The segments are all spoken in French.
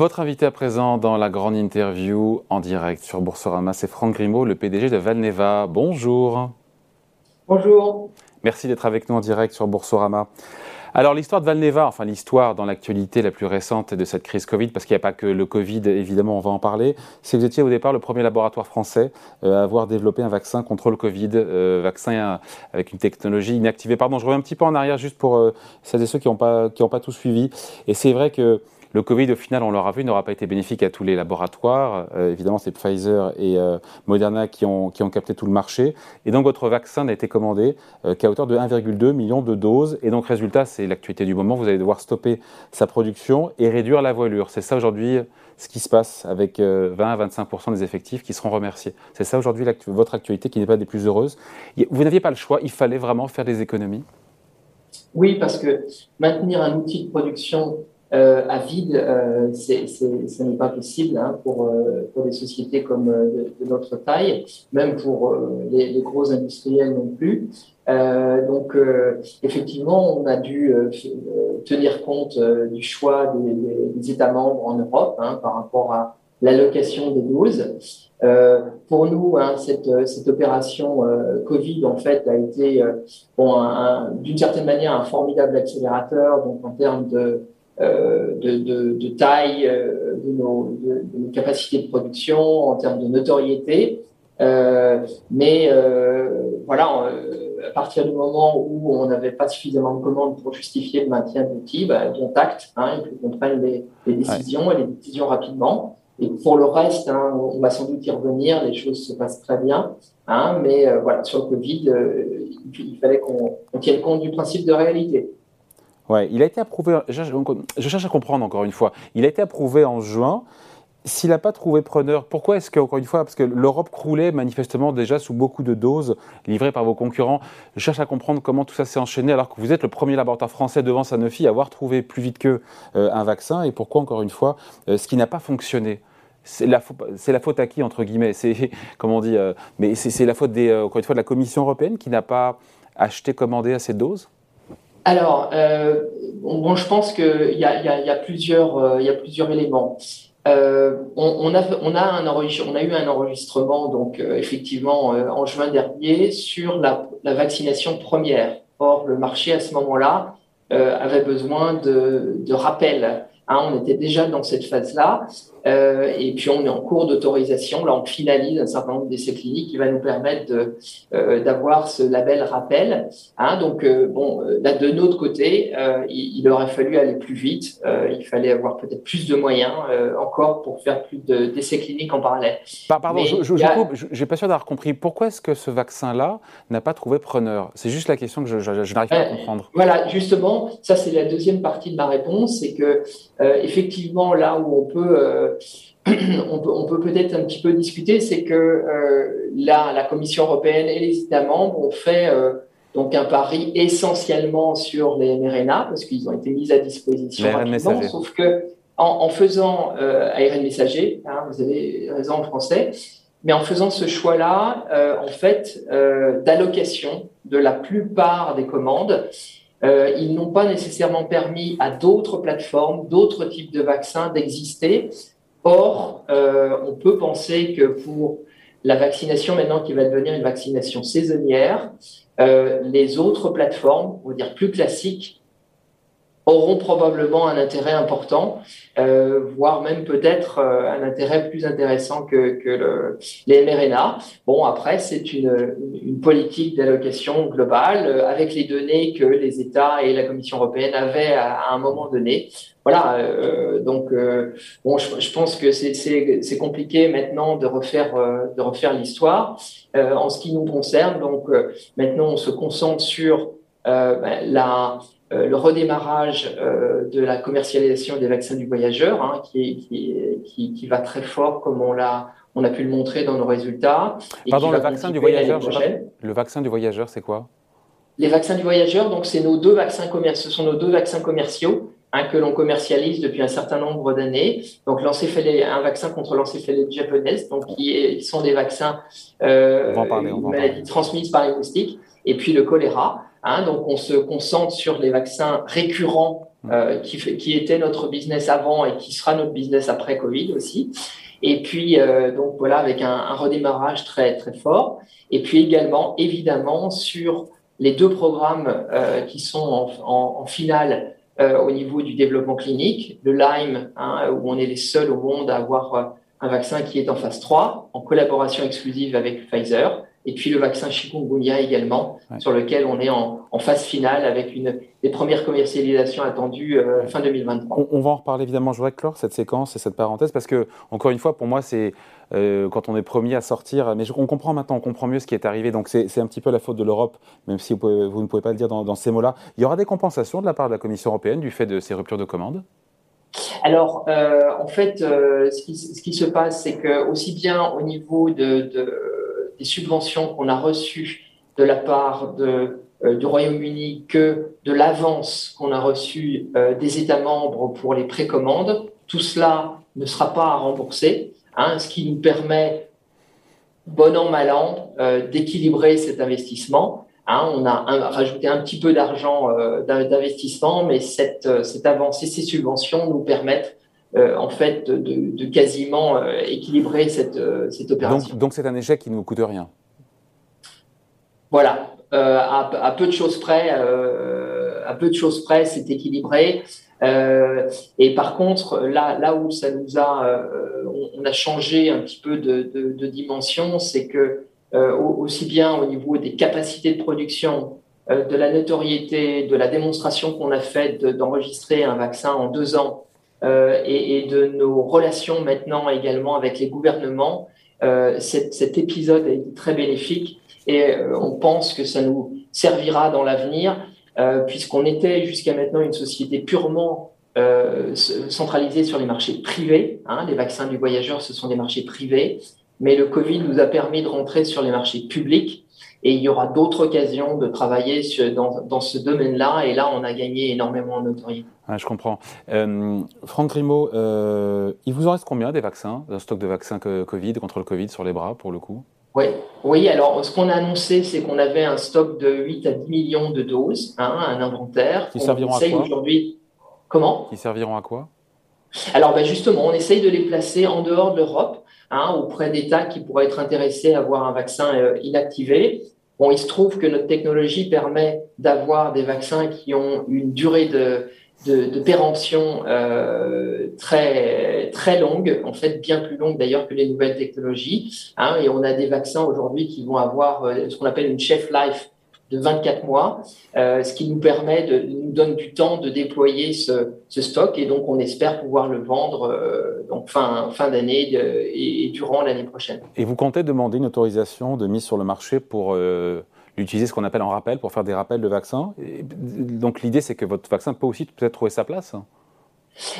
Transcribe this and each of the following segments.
Votre invité à présent dans la grande interview en direct sur Boursorama, c'est Franck Grimaud, le PDG de Valneva. Bonjour. Bonjour. Merci d'être avec nous en direct sur Boursorama. Alors l'histoire de Valneva, enfin l'histoire dans l'actualité la plus récente de cette crise Covid, parce qu'il n'y a pas que le Covid, évidemment, on va en parler, c'est que vous étiez au départ le premier laboratoire français euh, à avoir développé un vaccin contre le Covid, euh, vaccin avec une technologie inactivée. Pardon, je reviens un petit peu en arrière juste pour euh, celles et ceux qui n'ont pas, qui pas tout suivi. Et c'est vrai que le Covid, au final, on l'aura vu, n'aura pas été bénéfique à tous les laboratoires. Euh, évidemment, c'est Pfizer et euh, Moderna qui ont, capté tout le marché. Et donc, votre vaccin n'a été commandé euh, qu'à hauteur de 1,2 million de doses. Et donc, résultat, c'est l'actualité du moment. Vous allez devoir stopper sa production et réduire la voilure. C'est ça aujourd'hui ce qui se passe avec 20 à 25% des effectifs qui seront remerciés. C'est ça aujourd'hui votre actualité qui n'est pas des plus heureuses. Vous n'aviez pas le choix, il fallait vraiment faire des économies Oui, parce que maintenir un outil de production euh, à vide, euh, ce n'est pas possible hein, pour, euh, pour des sociétés comme euh, de, notre taille, même pour les, les, gros industriels non plus. donc, effectivement, on a dû tenir compte du choix des, des, États membres en Europe hein, par rapport à l'allocation des doses. Euh, pour nous, hein, cette, cette opération euh, Covid en fait a été bon, d'une certaine manière un formidable accélérateur donc en termes de euh, de, de, de, taille euh, de nos, de, nos, capacités de production, en termes de notoriété. Euh, mais voilà, à partir du moment où on n'avait pas suffisamment de commandes pour justifier le maintien de l'outil, bah, tacte, hein, il faut qu'on prenne les, les décisions et les décisions rapidement. Et pour le reste, hein, on va sans doute y revenir, les choses se passent très bien. Hein, mais voilà, sur le Covid, il fallait qu'on tienne compte du principe de réalité. Ouais, il a été approuvé. Je, cherche à comprendre encore une fois. Il a été approuvé en juin. S'il n'a pas trouvé preneur, pourquoi est-ce qu'encore une fois, parce que l'Europe croulait manifestement déjà sous beaucoup de doses livrées par vos concurrents, je cherche à comprendre comment tout ça s'est enchaîné alors que vous êtes le premier laboratoire français devant Sanofi à avoir trouvé plus vite qu'eux euh, un vaccin et pourquoi encore une fois euh, ce qui n'a pas fonctionné c'est la, faute à qui entre guillemets? C'est comment on dit euh, Mais c'est la faute encore une fois de la Commission européenne qui n'a pas acheté commandé assez de doses? Alors, euh, je pense qu'il euh, y a plusieurs éléments. Euh, on, a, eu un enregistrement, donc effectivement, en juin dernier, sur la, vaccination première. Or, le marché, à ce moment-là, avait besoin de, de rappel. Hein, on était déjà dans cette phase-là. Euh, et puis on est en cours d'autorisation. Là, on finalise un certain nombre d'essais cliniques qui va nous permettre euh, d'avoir ce label rappel. Hein, donc euh, bon, là de notre côté, il, il, aurait fallu aller plus vite. il fallait avoir peut-être plus de moyens encore pour faire plus de, d'essais cliniques en parallèle. Pardon, je, je, a... je, pas sûr d'avoir compris. Pourquoi est-ce que ce vaccin-là n'a pas trouvé preneur? C'est juste la question que je, je n'arrive pas à comprendre. Voilà, justement, ça c'est la deuxième partie de ma réponse, c'est que effectivement là où on peut on peut, on peut peut-être un petit peu discuter, c'est que euh, là, la Commission européenne et les États membres ont fait euh, donc un pari essentiellement sur les mRNA parce qu'ils ont été mis à disposition rapidement, sauf que en, en faisant euh, ARN messager, hein, vous avez raison en français, mais en faisant ce choix-là, euh, en fait, euh, d'allocation de la plupart des commandes, euh, ils n'ont pas nécessairement permis à d'autres plateformes, d'autres types de vaccins d'exister Or, euh, on peut penser que pour la vaccination maintenant qui va devenir une vaccination saisonnière, euh, les autres plateformes, on va dire plus classiques, auront probablement un intérêt important, euh, voire même peut-être euh, un intérêt plus intéressant que, que le, les mRNA. Bon, après, c'est une, politique d'allocation globale euh, avec les données que les États et la Commission européenne avaient à, un moment donné. Voilà, donc bon, je, je, pense que c'est compliqué maintenant de refaire de refaire l'histoire. en ce qui nous concerne, donc maintenant on se concentre sur ben, la euh, le redémarrage euh, de la commercialisation des vaccins du voyageur, hein, qui, qui, qui, qui, va très fort, comme on l'a on a pu le montrer dans nos résultats. Pardon, le vaccin du voyageur, le vaccin du voyageur, c'est quoi? Les vaccins du voyageur, donc c'est nos deux vaccins commerciaux, ce sont nos deux vaccins commerciaux hein, que l'on commercialise depuis un certain nombre d'années. Donc un vaccin contre l'encéphalite japonaise, donc qui, est, qui, sont des vaccins euh, on va en parler, on va maladies transmises par les moustiques et puis le choléra. Hein, donc, on se concentre sur les vaccins récurrents euh, qui, qui était notre business avant et qui sera notre business après Covid aussi. Et puis, euh, donc voilà, avec un, un, redémarrage très, très fort. Et puis également, évidemment, sur les deux programmes euh, qui sont en, en, en finale euh, au niveau du développement clinique, le Lyme, hein, où on est les seuls au monde à avoir euh, un vaccin qui est en phase 3, en collaboration exclusive avec Pfizer, et puis le vaccin chikungunya également, sur lequel on est en, en, phase finale avec une des premières commercialisations attendues euh, fin 2023. On, va en reparler évidemment. Je voudrais clore cette séquence et cette parenthèse parce que encore une fois, pour moi, c'est euh, quand on est premier à sortir. Mais on comprend maintenant, on comprend mieux ce qui est arrivé. Donc c'est un petit peu la faute de l'Europe, même si vous, vous, ne pouvez pas le dire dans, dans ces mots-là. Il y aura des compensations de la part de la Commission européenne du fait de ces ruptures de commandes? Alors, euh, en fait, ce qui, ce, qui, se passe, c'est que aussi bien au niveau de, de des subventions qu'on a reçues de la part euh, du Royaume-Uni que de l'avance qu'on a reçue euh, des États membres pour les précommandes. Tout cela ne sera pas à rembourser, hein, ce qui nous permet, bon an, mal an, euh, d'équilibrer cet investissement. Hein, on a rajouté un petit peu d'argent d'investissement, mais cette, cette avance et ces subventions nous permettent euh, en fait, de, de quasiment euh, équilibrer cette, euh, cette opération. Donc, c'est un échec qui ne vous coûte rien? Voilà, à, à, peu de choses près, à peu de choses près, c'est équilibré. et par contre, là, là où ça nous a, on, on, a changé un petit peu de, de, de dimension, c'est que aussi bien au niveau des capacités de production, de la notoriété, de la démonstration qu'on a faite d'enregistrer un vaccin en deux ans euh, et, de nos relations maintenant également avec les gouvernements. Euh, cet, épisode a été très bénéfique et euh, on pense que ça nous servira dans l'avenir puisqu'on était jusqu'à maintenant une société purement centralisée sur les marchés privés. Hein, les vaccins du voyageur, ce sont des marchés privés, mais le Covid nous a permis de rentrer sur les marchés publics et il y aura d'autres occasions de travailler sur, dans, dans, ce domaine-là. Et là, on a gagné énormément en notoriété. Ouais, je comprends. Euh, Franck Grimaud, euh, il vous en reste combien des vaccins, d'un stock de vaccins Covid, contre le Covid sur les bras, pour le coup? Oui, oui, alors ce qu'on a annoncé, c'est qu'on avait un stock de 8 à 10 millions de doses, hein, un inventaire. Qui serviront à quoi? aujourd'hui. Comment? Qui serviront à quoi? Alors ben justement, on essaye de les placer en dehors de l'Europe hein, auprès d'États qui pourraient être intéressés à avoir un vaccin euh, inactivé. Bon, il se trouve que notre technologie permet d'avoir des vaccins qui ont une durée de, péremption euh, très très longue, en fait bien plus longue d'ailleurs que les nouvelles technologies. Hein, et on a des vaccins aujourd'hui qui vont avoir euh, ce qu'on appelle une chef life de 24 mois, euh, ce qui nous permet de nous donne du temps de déployer ce, ce stock et donc on espère pouvoir le vendre euh, donc fin fin d'année et, et, durant l'année prochaine. Et vous comptez demander une autorisation de mise sur le marché pour euh, l'utiliser ce qu'on appelle en rappel pour faire des rappels de vaccins? Et donc l'idée c'est que votre vaccin peut aussi peut-être trouver sa place?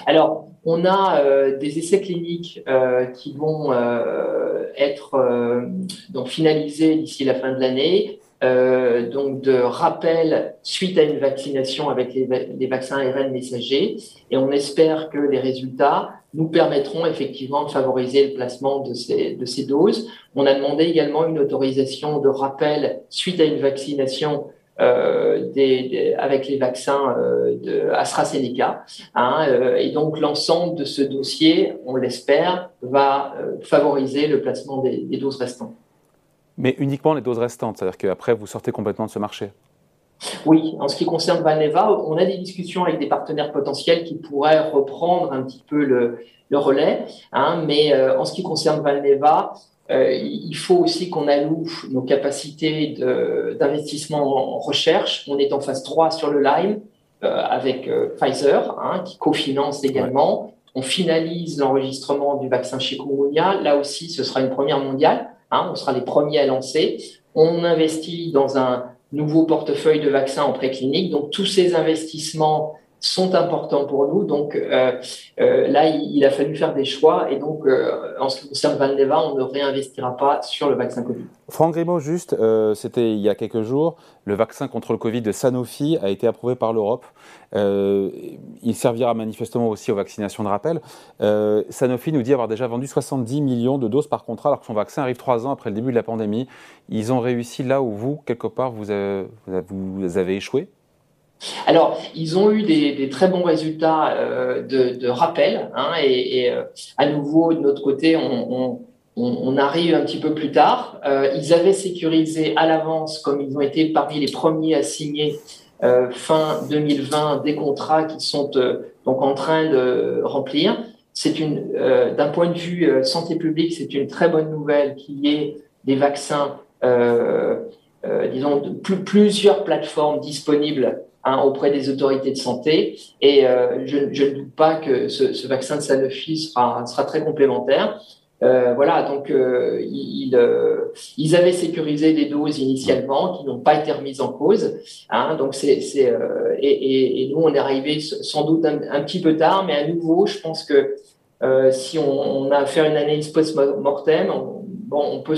Alors, on a euh, des essais cliniques euh, qui vont euh, être donc finalisés d'ici la fin de l'année. Euh, donc de rappel suite à une vaccination avec les, vaccins ARN messagers. Et on espère que les résultats nous permettront effectivement de favoriser le placement de ces, doses. On a demandé également une autorisation de rappel suite à une vaccination euh, des, des, avec les vaccins euh, de AstraZeneca. Hein, euh, et donc l'ensemble de ce dossier, on l'espère, va euh, favoriser le placement des doses restantes. Mais uniquement les doses restantes, c'est-à-dire qu'après, vous sortez complètement de ce marché Oui, en ce qui concerne Valneva, on a des discussions avec des partenaires potentiels qui pourraient reprendre un petit peu le, le relais. Hein, mais euh, en ce qui concerne Valneva, euh, il faut aussi qu'on alloue nos capacités d'investissement en recherche. On est en phase 3 sur le Lyme euh, avec Pfizer, hein, qui cofinance également. Ouais. On finalise l'enregistrement du vaccin chikungunya. Là aussi, ce sera une première mondiale. Hein, on sera les premiers à lancer. On investit dans un nouveau portefeuille de vaccins en préclinique. Donc tous ces investissements sont importants pour nous. Donc euh, euh, là, il, a fallu faire des choix et donc euh, en ce qui concerne Valneva, on ne réinvestira pas sur le vaccin Covid. Franck Grimaud, juste, c'était il y a quelques jours, le vaccin contre le Covid de Sanofi a été approuvé par l'Europe. il servira manifestement aussi aux vaccinations de rappel. Sanofi nous dit avoir déjà vendu 70 millions de doses par contrat alors que son vaccin arrive trois ans après le début de la pandémie. Ils ont réussi là où vous, quelque part, vous vous avez échoué? Alors, ils ont eu des, très bons résultats euh, de, rappel, hein, et, euh, à nouveau, de notre côté, on, arrive un petit peu plus tard. Euh, ils avaient sécurisé à l'avance, comme ils ont été parmi les premiers à signer fin 2020 des contrats qui sont donc en train de remplir. C'est d'un point de vue santé publique, c'est une très bonne nouvelle qu'il y ait des vaccins, disons, plusieurs plateformes disponibles Hein, auprès des autorités de santé. Et euh, je, ne doute pas que ce, vaccin de Sanofi sera, sera très complémentaire. Euh, voilà, donc euh, ils, ils, avaient sécurisé des doses initialement qui n'ont pas été remises en cause. Hein, donc c'est, c'est et, et, nous on est arrivé sans doute un, petit peu tard, mais à nouveau, je pense que si on, a à faire une analyse post-mortem, on, bon, on peut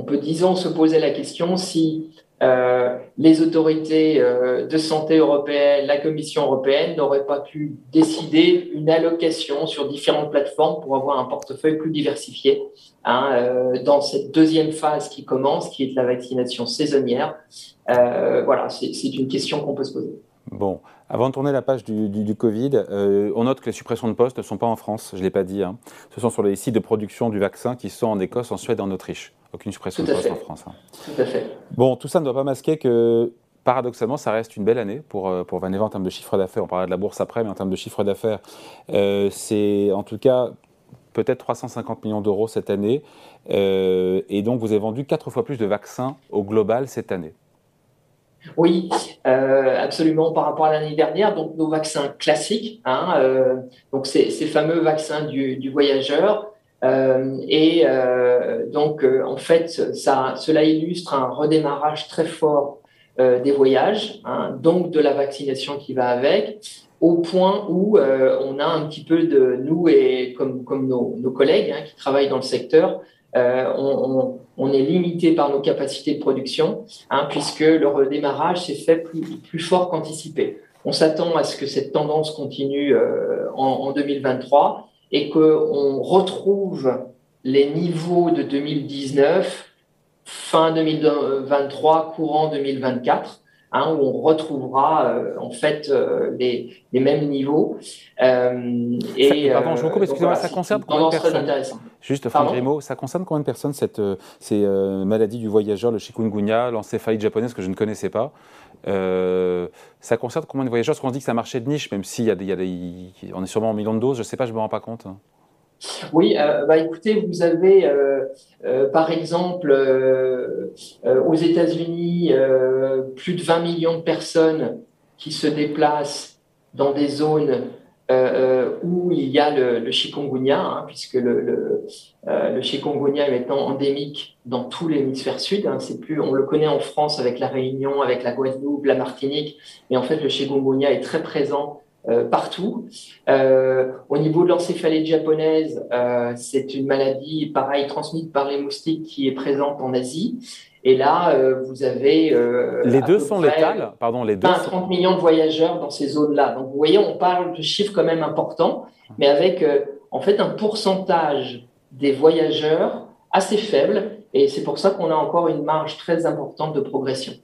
on peut disons se poser la question si euh, les autorités euh, de santé européennes, la Commission européenne n'auraient pas pu décider une allocation sur différentes plateformes pour avoir un portefeuille plus diversifié hein, euh, dans cette deuxième phase qui commence, qui est la vaccination saisonnière. voilà, c'est une question qu'on peut se poser. Bon, avant de tourner la page du, Covid, on note que les suppressions de postes ne sont pas en France, je ne l'ai pas dit. Hein. Ce sont sur les sites de production du vaccin qui sont en Écosse, en Suède et en Autriche. Aucune suppression de poste en France. Hein. Tout à fait. Bon, tout ça ne doit pas masquer que paradoxalement, ça reste une belle année pour, euh, pour Vaneva en termes de chiffre d'affaires. On parlera de la bourse après, mais en termes de chiffre d'affaires, euh, c'est en tout cas peut-être 350 millions d'euros cette année. Euh, et donc, vous avez vendu quatre fois plus de vaccins au global cette année. Oui, absolument par rapport à l'année dernière. Donc, nos vaccins classiques, hein, donc ces, fameux vaccins du, voyageur, euh, et euh, donc, euh, en fait, cela illustre un redémarrage très fort des voyages, hein, donc de la vaccination qui va avec, au point où on a un petit peu de nous et comme, nos collègues hein, qui travaillent dans le secteur, on, on, est limité par nos capacités de production, hein, puisque le redémarrage s'est fait plus, fort qu'anticipé. On s'attend à ce que cette tendance continue en, en 2023 et qu'on retrouve les niveaux de 2019 fin 2023, courant 2024, hein, où on retrouvera euh, en fait euh, les, les, mêmes niveaux. Euh, et, pardon, je vous coupe, excusez-moi, ça concerne combien de personnes Juste, Franck Grimaud, ça concerne combien de personnes cette, ces maladies du voyageur, le chikungunya, l'encéphalite japonaise que je ne connaissais pas ça concerne combien de voyageurs? Parce qu'on dit que un marché de niche, même si y a des, y a des, on est sûrement en millions de doses, je ne sais pas, je ne me rends pas compte. Oui, euh, bah écoutez, vous avez euh, euh, par exemple aux États-Unis plus de 20 millions de personnes qui se déplacent dans des zones où il y a le, chikungunya, hein, puisque le, chikungunya est endémique dans tout l'hémisphère sud. Hein, on le connaît en France avec la Réunion, avec la Guadeloupe, la Martinique, mais en fait le chikungunya est très présent euh, partout. Euh, au niveau de l'encéphalite japonaise, euh, c'est une maladie, pareil, transmise par les moustiques qui est présente en Asie. Et là, vous avez... les deux sont létales Pardon, les deux 20 30 millions de voyageurs dans ces zones-là. Donc, vous voyez, on parle de chiffres quand même importants, mais avec, en fait, un pourcentage des voyageurs assez faible. Et c'est pour ça qu'on a encore une marge très importante de progression.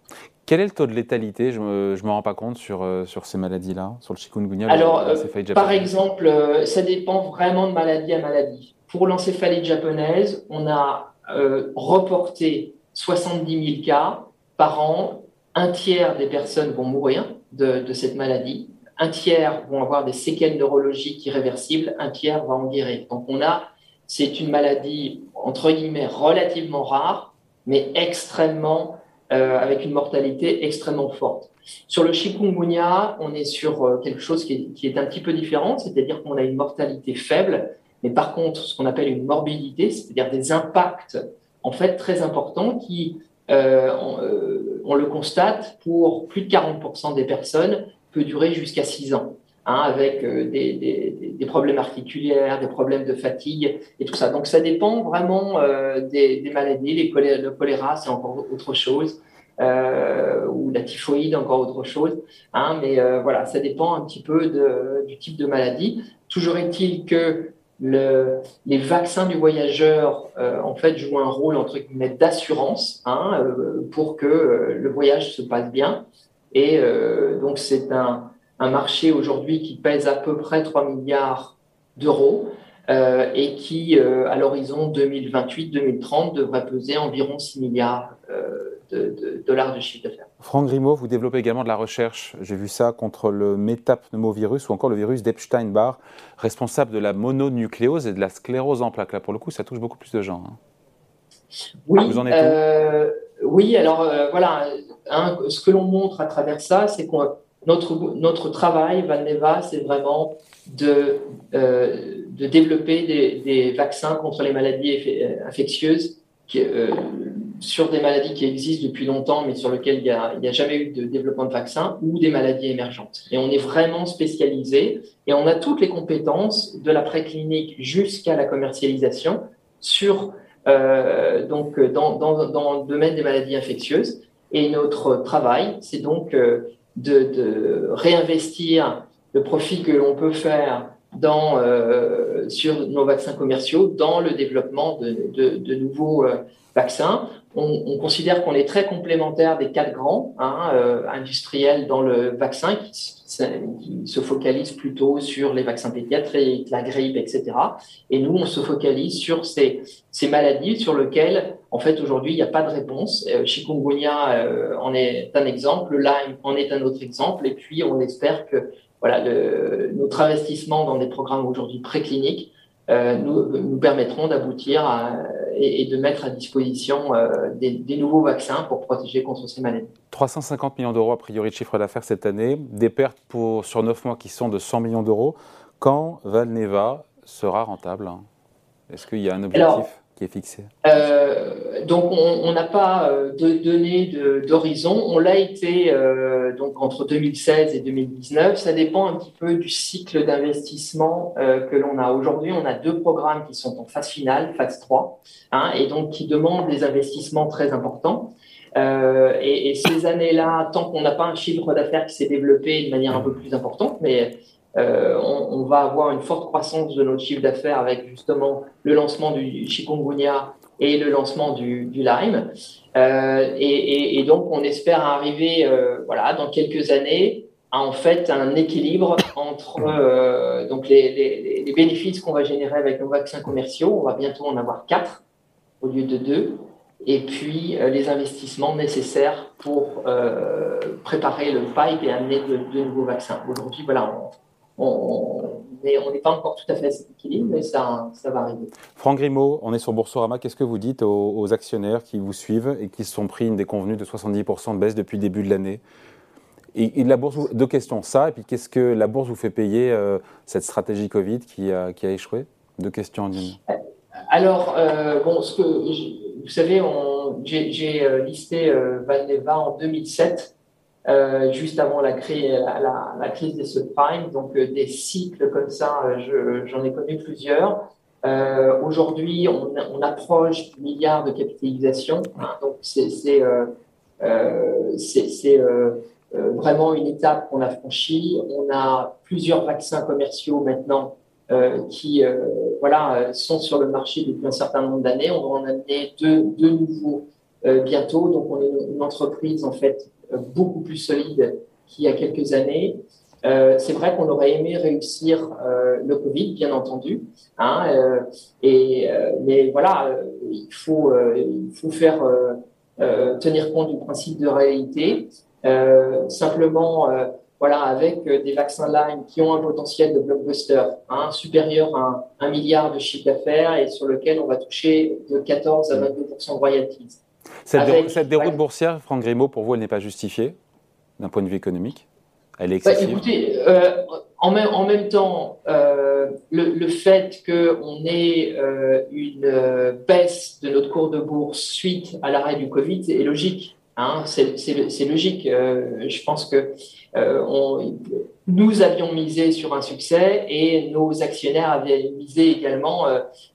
Quel est le taux de létalité? Je ne me, rends pas compte sur, euh, sur ces maladies-là, sur le chikungunya. Alors, euh, par exemple, euh, ça dépend vraiment de maladie à maladie. Pour l'encéphalite japonaise, on a reporté 70 000 cas par an. Un tiers des personnes vont mourir de, de cette maladie. Un tiers vont avoir des séquelles neurologiques irréversibles. Un tiers va en guérir. Donc, on a, c'est une maladie, entre guillemets, relativement rare, mais extrêmement euh, avec une mortalité extrêmement forte. Sur le chikungunya, on est sur euh, quelque chose qui est, un petit peu différent, c'est-à-dire qu'on a une mortalité faible, mais par contre, ce qu'on appelle une morbidité, c'est-à-dire des impacts en fait très importants qui, euh, on, on, le constate pour plus de 40% des personnes peut durer jusqu'à 6 ans. Hein, avec des, problèmes articulaires, des problèmes de fatigue et tout ça. Donc ça dépend vraiment des, maladies. Les le choléra, c'est encore autre chose. ou la typhoïde, encore autre chose. Hein, mais voilà, ça dépend un petit peu du type de maladie. Toujours est-il que le, les vaccins du voyageur euh, en fait jouent un rôle entre guillemets d'assurance hein, euh, pour que euh, le voyage se passe bien et donc c'est un, un, marché aujourd'hui qui pèse à peu près 3 milliards d'euros et qui à l'horizon 2028-2030 devrait peser environ 6 milliards de, dollars de chiffre d'affaires. Franck Grimaud, vous développez également de la recherche, j'ai vu ça, contre le métapneumovirus ou encore le virus d'Epstein-Barr, responsable de la mononucléose et de la sclérose en plaques. Là, pour le coup, ça touche beaucoup plus de gens. Hein. Oui, vous en êtes euh, oui, alors euh, voilà, ce que l'on montre à travers ça, c'est que notre, notre travail, Valneva, c'est vraiment de, euh, de développer des, vaccins contre les maladies infectieuses qui, sur des maladies qui existent depuis longtemps, mais sur lesquelles il n'y a, jamais eu de développement de vaccin, ou des maladies émergentes. Et on est vraiment spécialisé et on a toutes les compétences de la préclinique jusqu'à la commercialisation sur euh, donc dans, dans, dans, le domaine des maladies infectieuses. Et notre travail, c'est donc euh, de, réinvestir le profit que l'on peut faire euh, sur nos vaccins commerciaux dans le développement de nouveaux euh, vaccins on, considère qu'on est très complémentaire des quatre grands hein, euh, industriels dans le vaccin qui, se focalisent plutôt sur les vaccins pédiatriques, la grippe, etc. Et nous, on se focalise sur ces, maladies sur lesquelles, en fait, aujourd'hui, il n'y a pas de réponse. Euh, chikungunya euh, en est un exemple, Lyme en est un autre exemple, et puis on espère que voilà, notre investissement dans des programmes aujourd'hui précliniques euh, nous, nous, permettront d'aboutir et, de mettre à disposition euh, des, nouveaux vaccins pour protéger contre ces maladies. 350 millions d'euros a priori de chiffre d'affaires cette année, des pertes pour, sur 9 mois qui sont de 100 millions d'euros. Quand Valneva sera rentable hein? Est-ce qu'il y a un objectif? Est fixé euh, Donc, on n'a pas euh, de données d'horizon. On l'a été euh, donc entre 2016 et 2019. Ça dépend un petit peu du cycle d'investissement que l'on a aujourd'hui. On a deux programmes qui sont en phase finale, phase 3, hein, et donc qui demandent des investissements très importants. et, ces années-là, tant qu'on n'a pas un chiffre d'affaires qui s'est développé de manière un peu plus importante, mais euh, on, va avoir une forte croissance de notre chiffre d'affaires avec justement le lancement du chikungunya et le lancement du, Lyme. Euh, et, donc, on espère arriver, euh, voilà, dans quelques années, à en fait un équilibre entre donc les, bénéfices qu'on va générer avec nos vaccins commerciaux. On va bientôt en avoir quatre au lieu de deux et puis les investissements nécessaires pour préparer le pipe et amener de, nouveaux vaccins. Aujourd'hui, voilà, n'est pas encore tout à fait à cet équilibre, mais ça, ça va arriver. Franck Grimaud, on est sur Boursorama. Qu'est-ce que vous dites aux, actionnaires qui vous suivent et qui se sont pris une déconvenue de 70% de baisse depuis le début de l'année? Et, la bourse, deux questions. Ça, et puis qu'est-ce que la bourse vous fait payer euh, cette stratégie Covid qui a, qui a échoué? Deux questions en une. Alors, euh, bon, ce que, vous savez, j'ai euh, listé Valneva en 2007. Euh, juste avant la, crise des subprimes. Donc, euh, des cycles comme ça, euh, j'en ai connu plusieurs. Aujourd'hui, on, approche du milliard de capitalisation. Hein, donc, c'est vraiment une étape qu'on a franchie. On a plusieurs vaccins commerciaux maintenant qui voilà, sont sur le marché depuis un certain nombre d'années. On va en amener deux nouveaux bientôt. Donc, on est une entreprise en fait beaucoup plus solide qu'il y a quelques années. Euh, c'est vrai qu'on aurait aimé réussir euh, le Covid, bien entendu, hein, euh, et, mais voilà, il faut, il faut faire tenir compte du principe de réalité. simplement, voilà, avec des vaccins Lyme qui ont un potentiel de blockbuster hein, supérieur à un, milliard de chiffre d'affaires et sur lequel on va toucher de 14 à 22% de royalties. Cette, déroute boursière, Franck Grimaud, pour vous, elle n'est pas justifiée d'un point de vue économique? Elle est bah, excessive? Écoutez, euh, en, même, en, même, temps, euh, le, fait qu'on ait euh, une baisse de notre cours de bourse suite à l'arrêt du Covid est logique. Hein, c'est logique. Euh, je pense que on, nous avions misé sur un succès et nos actionnaires avaient misé également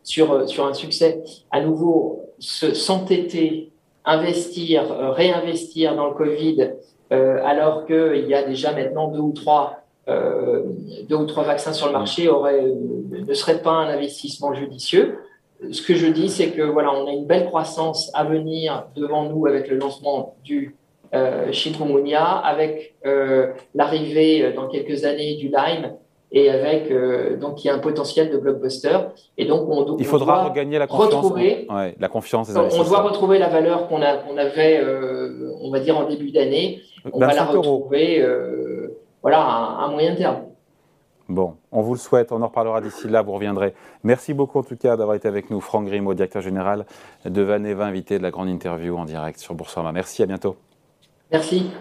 sur, sur un succès. À nouveau, s'entêter, investir, réinvestir dans le Covid, alors qu'il y a déjà maintenant deux ou trois trois vaccins sur le marché ne serait pas un investissement judicieux. Ce que je dis, c'est que voilà, on a une belle croissance à venir devant nous avec le lancement du euh, chikungunya, avec euh, l'arrivée euh, dans quelques années du Lyme et avec euh, donc il y a un potentiel de blockbuster. Et donc on, il faudra regagner la confiance retrouver, ouais, la confiance des on doit retrouver la valeur qu'on a avait euh, on va dire en début d'année. On va la retrouver voilà à, à moyen terme. Bon, on vous le souhaite, on en reparlera d'ici là, vous reviendrez. Merci beaucoup en tout cas d'avoir été avec nous, Franck Grimaud, directeur général de Vaneva, invité de la grande interview en direct sur Boursorama. Merci, à bientôt. Merci.